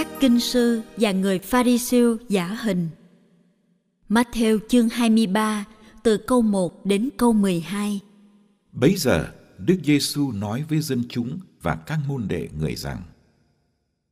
Các kinh sư và người Pharisêu giả hình. Matthew chương 23 từ câu 1 đến câu 12. Bấy giờ, Đức Giêsu nói với dân chúng và các môn đệ người rằng: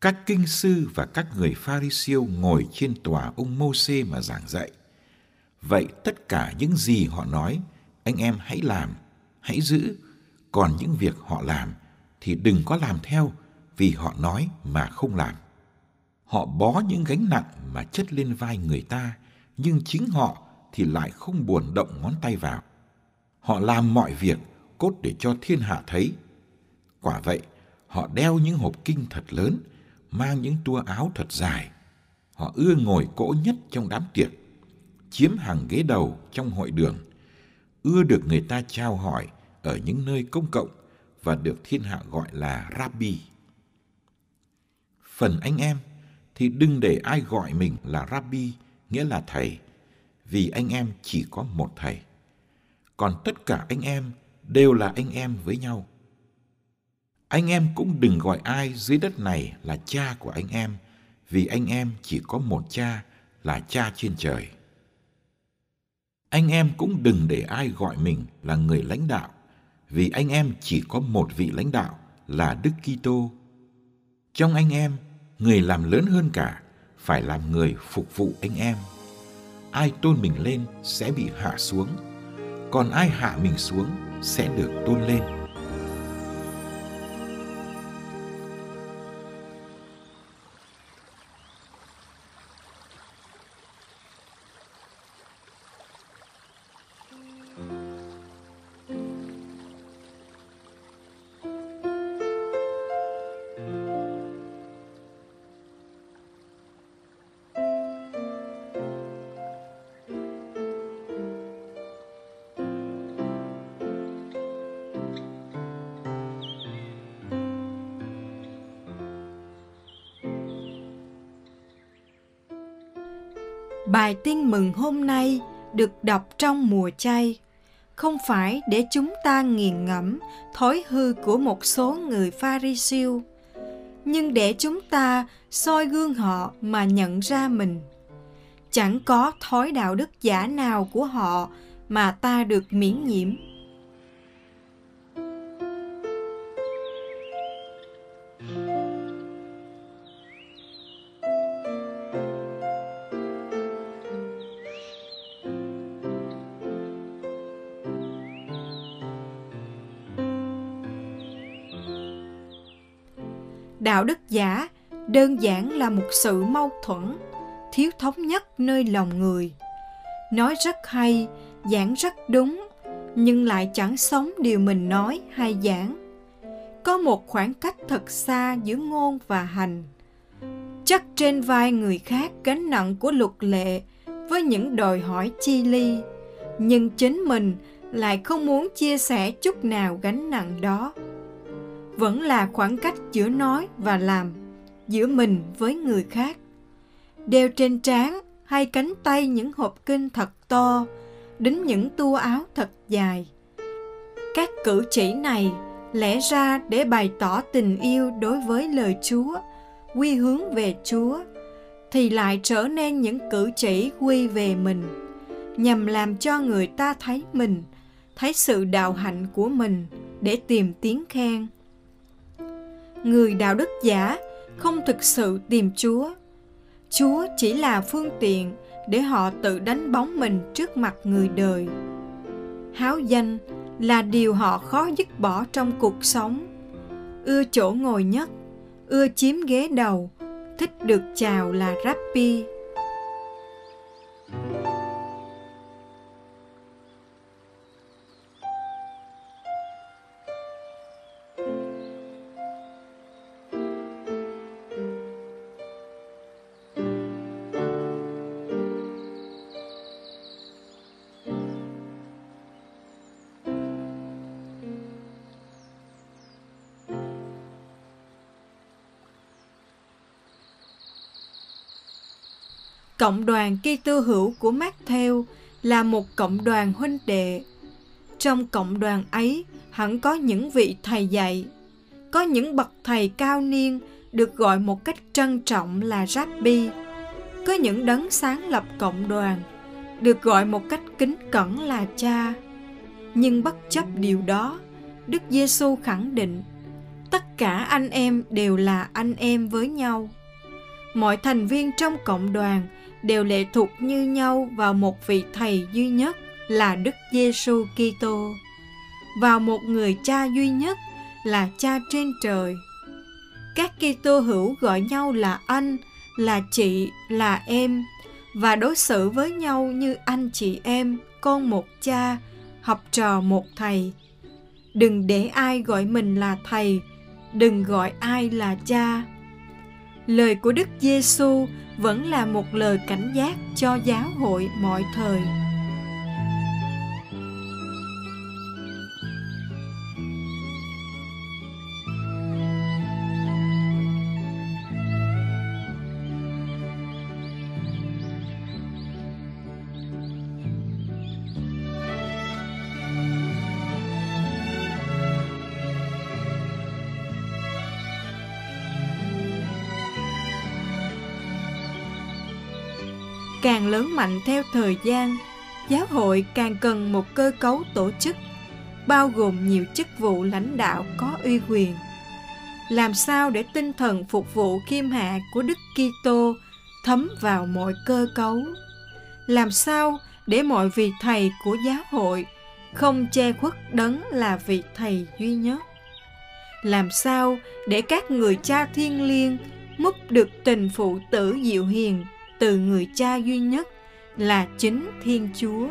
Các kinh sư và các người Pharisêu ngồi trên tòa ông Môsê mà giảng dạy. Vậy tất cả những gì họ nói, anh em hãy làm, hãy giữ, còn những việc họ làm thì đừng có làm theo vì họ nói mà không làm. Họ bó những gánh nặng mà chất lên vai người ta, nhưng chính họ thì lại không buồn động ngón tay vào. Họ làm mọi việc cốt để cho thiên hạ thấy. Quả vậy, họ đeo những hộp kinh thật lớn, mang những tua áo thật dài. Họ ưa ngồi cỗ nhất trong đám tiệc, chiếm hàng ghế đầu trong hội đường, ưa được người ta trao hỏi ở những nơi công cộng và được thiên hạ gọi là Rabbi. Phần anh em thì đừng để ai gọi mình là Rabbi, nghĩa là thầy, vì anh em chỉ có một thầy. Còn tất cả anh em đều là anh em với nhau. Anh em cũng đừng gọi ai dưới đất này là cha của anh em, vì anh em chỉ có một cha là cha trên trời. Anh em cũng đừng để ai gọi mình là người lãnh đạo, vì anh em chỉ có một vị lãnh đạo là Đức Kitô. Trong anh em, người làm lớn hơn cả phải làm người phục vụ anh em. Ai tôn mình lên sẽ bị hạ xuống, còn ai hạ mình xuống sẽ được tôn lên. Bài tin mừng hôm nay được đọc trong mùa chay, không phải để chúng ta nghiền ngẫm thói hư của một số người Pharisêu, nhưng để chúng ta soi gương họ mà nhận ra mình. Chẳng có thói đạo đức giả nào của họ mà ta được miễn nhiễm. Giả, đơn giản là một sự mâu thuẫn, thiếu thống nhất nơi lòng người. Nói rất hay, giảng rất đúng, nhưng lại chẳng sống điều mình nói hay giảng. Có một khoảng cách thật xa giữa ngôn và hành. Chắc trên vai người khác gánh nặng của luật lệ với những đòi hỏi chi ly, nhưng chính mình lại không muốn chia sẻ chút nào gánh nặng đó vẫn là khoảng cách giữa nói và làm giữa mình với người khác đeo trên trán hay cánh tay những hộp kinh thật to đính những tua áo thật dài các cử chỉ này lẽ ra để bày tỏ tình yêu đối với lời chúa quy hướng về chúa thì lại trở nên những cử chỉ quy về mình nhằm làm cho người ta thấy mình, thấy sự đạo hạnh của mình để tìm tiếng khen. Người đạo đức giả không thực sự tìm Chúa. Chúa chỉ là phương tiện để họ tự đánh bóng mình trước mặt người đời. Háo danh là điều họ khó dứt bỏ trong cuộc sống. Ưa chỗ ngồi nhất, ưa chiếm ghế đầu, thích được chào là Rappi. Cộng đoàn Kitô hữu của Matthew là một cộng đoàn huynh đệ. Trong cộng đoàn ấy hẳn có những vị thầy dạy, có những bậc thầy cao niên được gọi một cách trân trọng là Rabbi, có những đấng sáng lập cộng đoàn được gọi một cách kính cẩn là cha. Nhưng bất chấp điều đó, Đức Giêsu khẳng định tất cả anh em đều là anh em với nhau. Mọi thành viên trong cộng đoàn đều lệ thuộc như nhau vào một vị thầy duy nhất là Đức Giêsu Kitô, vào một người cha duy nhất là cha trên trời. Các Kitô hữu gọi nhau là anh, là chị, là em và đối xử với nhau như anh chị em, con một cha, học trò một thầy. Đừng để ai gọi mình là thầy, đừng gọi ai là cha. Lời của Đức Giêsu vẫn là một lời cảnh giác cho giáo hội mọi thời. Càng lớn mạnh theo thời gian, giáo hội càng cần một cơ cấu tổ chức, bao gồm nhiều chức vụ lãnh đạo có uy quyền. Làm sao để tinh thần phục vụ khiêm hạ của đức kitô thấm vào mọi cơ cấu? Làm sao để mọi vị thầy của giáo hội không che khuất đấng là vị thầy duy nhất? Làm sao để các người cha thiên liêng múc được tình phụ tử diệu hiền từ người cha duy nhất là chính Thiên Chúa.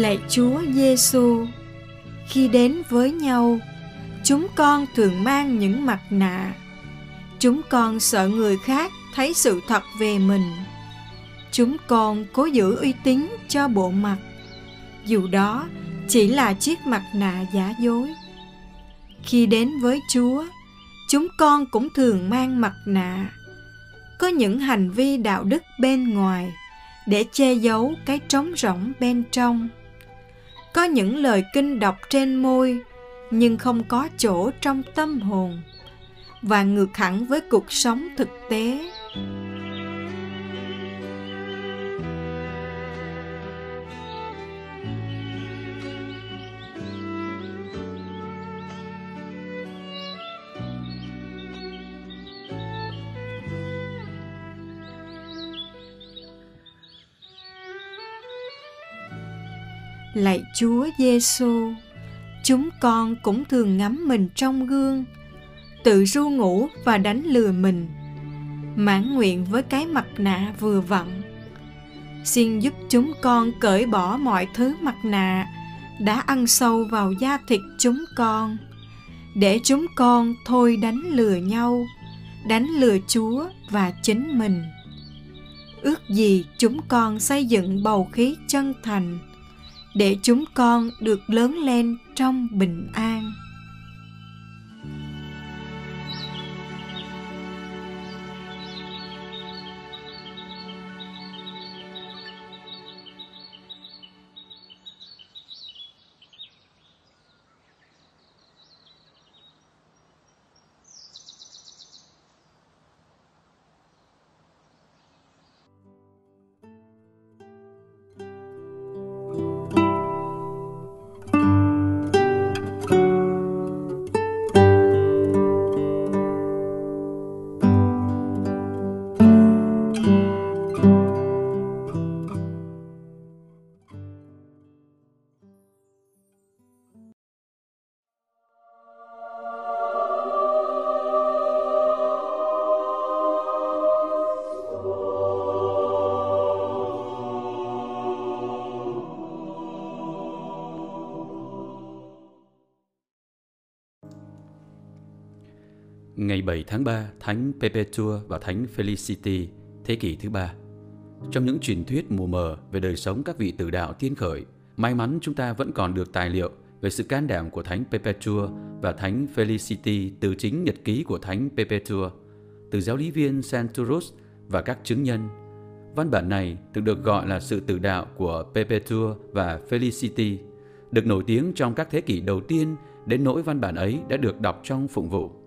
Lạy Chúa Giêsu. Khi đến với nhau, chúng con thường mang những mặt nạ. Chúng con sợ người khác thấy sự thật về mình. Chúng con cố giữ uy tín cho bộ mặt, dù đó chỉ là chiếc mặt nạ giả dối. Khi đến với Chúa, chúng con cũng thường mang mặt nạ. Có những hành vi đạo đức bên ngoài để che giấu cái trống rỗng bên trong có những lời kinh đọc trên môi, nhưng không có chỗ trong tâm hồn. Và ngược hẳn với cuộc sống thực tế. Lạy Chúa Giêsu, chúng con cũng thường ngắm mình trong gương, tự ru ngủ và đánh lừa mình, mãn nguyện với cái mặt nạ vừa vặn. Xin giúp chúng con cởi bỏ mọi thứ mặt nạ đã ăn sâu vào da thịt chúng con, để chúng con thôi đánh lừa nhau, đánh lừa Chúa và chính mình. Ước gì chúng con xây dựng bầu khí chân thành, để chúng con được lớn lên trong bình an. 7 tháng 3, Thánh Perpetua và Thánh Felicity, thế kỷ thứ ba. Trong những truyền thuyết mù mờ về đời sống các vị tử đạo tiên khởi, may mắn chúng ta vẫn còn được tài liệu về sự can đảm của Thánh Perpetua và Thánh Felicity từ chính nhật ký của Thánh Perpetua, từ giáo lý viên Santurus và các chứng nhân. Văn bản này từng được gọi là sự tử đạo của Perpetua và Felicity, được nổi tiếng trong các thế kỷ đầu tiên đến nỗi văn bản ấy đã được đọc trong phụng vụ.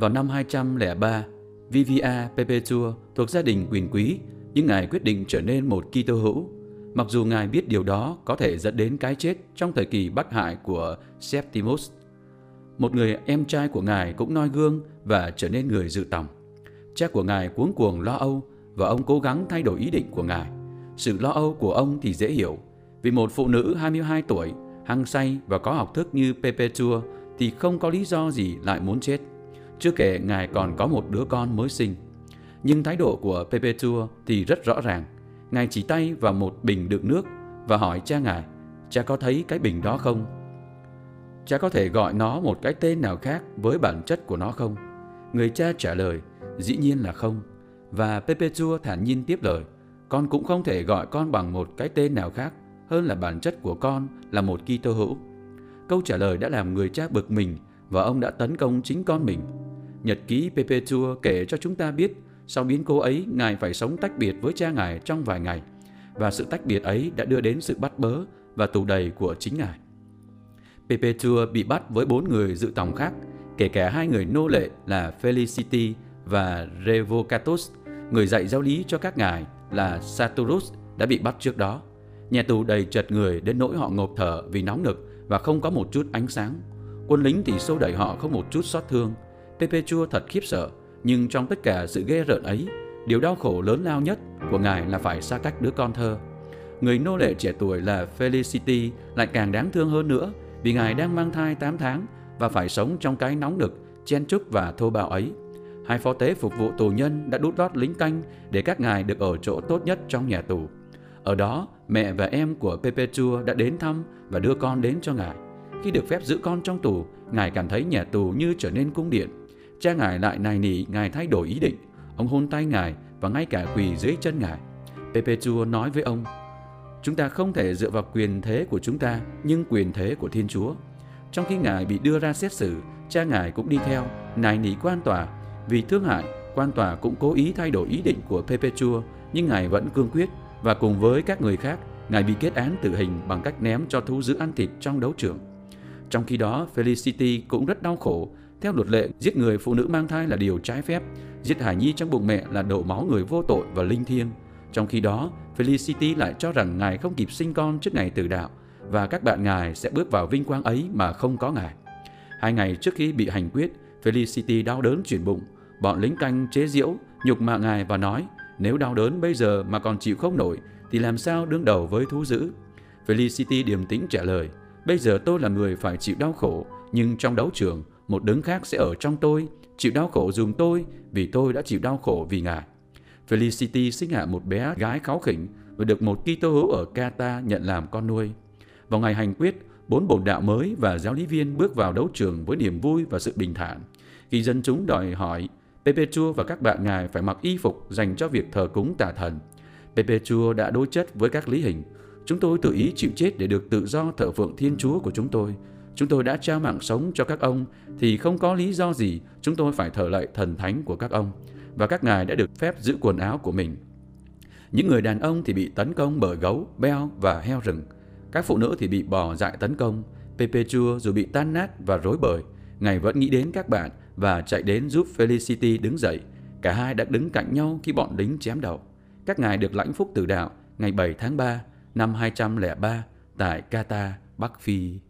Vào năm 203, Vivia Perpetua thuộc gia đình quyền quý, nhưng Ngài quyết định trở nên một Kitô hữu. Mặc dù Ngài biết điều đó có thể dẫn đến cái chết trong thời kỳ bắt hại của Septimus. Một người em trai của Ngài cũng noi gương và trở nên người dự tòng. Cha của Ngài cuống cuồng lo âu và ông cố gắng thay đổi ý định của Ngài. Sự lo âu của ông thì dễ hiểu, vì một phụ nữ 22 tuổi, hăng say và có học thức như Perpetua thì không có lý do gì lại muốn chết. Chưa kể Ngài còn có một đứa con mới sinh. Nhưng thái độ của Perpetua thì rất rõ ràng. Ngài chỉ tay vào một bình đựng nước và hỏi cha Ngài, cha có thấy cái bình đó không? Cha có thể gọi nó một cái tên nào khác với bản chất của nó không? Người cha trả lời, dĩ nhiên là không. Và Perpetua thản nhiên tiếp lời, con cũng không thể gọi con bằng một cái tên nào khác hơn là bản chất của con là một Kitô hữu. Câu trả lời đã làm người cha bực mình và ông đã tấn công chính con mình Nhật ký Perpetua kể cho chúng ta biết sau biến cố ấy Ngài phải sống tách biệt với cha Ngài trong vài ngày và sự tách biệt ấy đã đưa đến sự bắt bớ và tù đầy của chính Ngài. Perpetua bị bắt với bốn người dự tòng khác, kể cả hai người nô lệ là Felicity và Revocatus, người dạy giáo lý cho các ngài là Saturus đã bị bắt trước đó. Nhà tù đầy chật người đến nỗi họ ngộp thở vì nóng nực và không có một chút ánh sáng. Quân lính thì xô đẩy họ không một chút xót thương Perpetua thật khiếp sợ, nhưng trong tất cả sự ghê rợn ấy, điều đau khổ lớn lao nhất của ngài là phải xa cách đứa con thơ. Người nô lệ trẻ tuổi là Felicity lại càng đáng thương hơn nữa vì ngài đang mang thai 8 tháng và phải sống trong cái nóng nực, chen chúc và thô bạo ấy. Hai phó tế phục vụ tù nhân đã đút lót lính canh để các ngài được ở chỗ tốt nhất trong nhà tù. Ở đó, mẹ và em của Perpetua đã đến thăm và đưa con đến cho ngài. Khi được phép giữ con trong tù, ngài cảm thấy nhà tù như trở nên cung điện. Cha ngài lại nài nỉ ngài thay đổi ý định. Ông hôn tay ngài và ngay cả quỳ dưới chân ngài. Perpetua nói với ông, Chúng ta không thể dựa vào quyền thế của chúng ta, nhưng quyền thế của Thiên Chúa. Trong khi ngài bị đưa ra xét xử, cha ngài cũng đi theo, nài nỉ quan tòa. Vì thương hại, quan tòa cũng cố ý thay đổi ý định của Perpetua, nhưng ngài vẫn cương quyết và cùng với các người khác, ngài bị kết án tử hình bằng cách ném cho thú dữ ăn thịt trong đấu trường. Trong khi đó, Felicity cũng rất đau khổ theo luật lệ, giết người phụ nữ mang thai là điều trái phép, giết hải nhi trong bụng mẹ là đổ máu người vô tội và linh thiêng. Trong khi đó, Felicity lại cho rằng ngài không kịp sinh con trước ngày tử đạo và các bạn ngài sẽ bước vào vinh quang ấy mà không có ngài. Hai ngày trước khi bị hành quyết, Felicity đau đớn chuyển bụng. Bọn lính canh chế giễu, nhục mạ ngài và nói nếu đau đớn bây giờ mà còn chịu không nổi thì làm sao đương đầu với thú dữ. Felicity điềm tĩnh trả lời bây giờ tôi là người phải chịu đau khổ nhưng trong đấu trường một đấng khác sẽ ở trong tôi, chịu đau khổ dùng tôi vì tôi đã chịu đau khổ vì Ngài. Felicity sinh hạ một bé gái kháu khỉnh và được một Kitô hữu ở Kata nhận làm con nuôi. Vào ngày hành quyết, bốn bổn đạo mới và giáo lý viên bước vào đấu trường với niềm vui và sự bình thản. Khi dân chúng đòi hỏi, Perpetua và các bạn ngài phải mặc y phục dành cho việc thờ cúng tà thần. Perpetua đã đối chất với các lý hình. Chúng tôi tự ý chịu chết để được tự do thờ phượng Thiên Chúa của chúng tôi. Chúng tôi đã trao mạng sống cho các ông thì không có lý do gì chúng tôi phải thờ lại thần thánh của các ông và các ngài đã được phép giữ quần áo của mình. Những người đàn ông thì bị tấn công bởi gấu, beo và heo rừng. Các phụ nữ thì bị bò dại tấn công. Pepe chua dù bị tan nát và rối bời, ngài vẫn nghĩ đến các bạn và chạy đến giúp Felicity đứng dậy. Cả hai đã đứng cạnh nhau khi bọn lính chém đầu. Các ngài được lãnh phúc từ đạo ngày 7 tháng 3 năm 203 tại Qatar, Bắc Phi.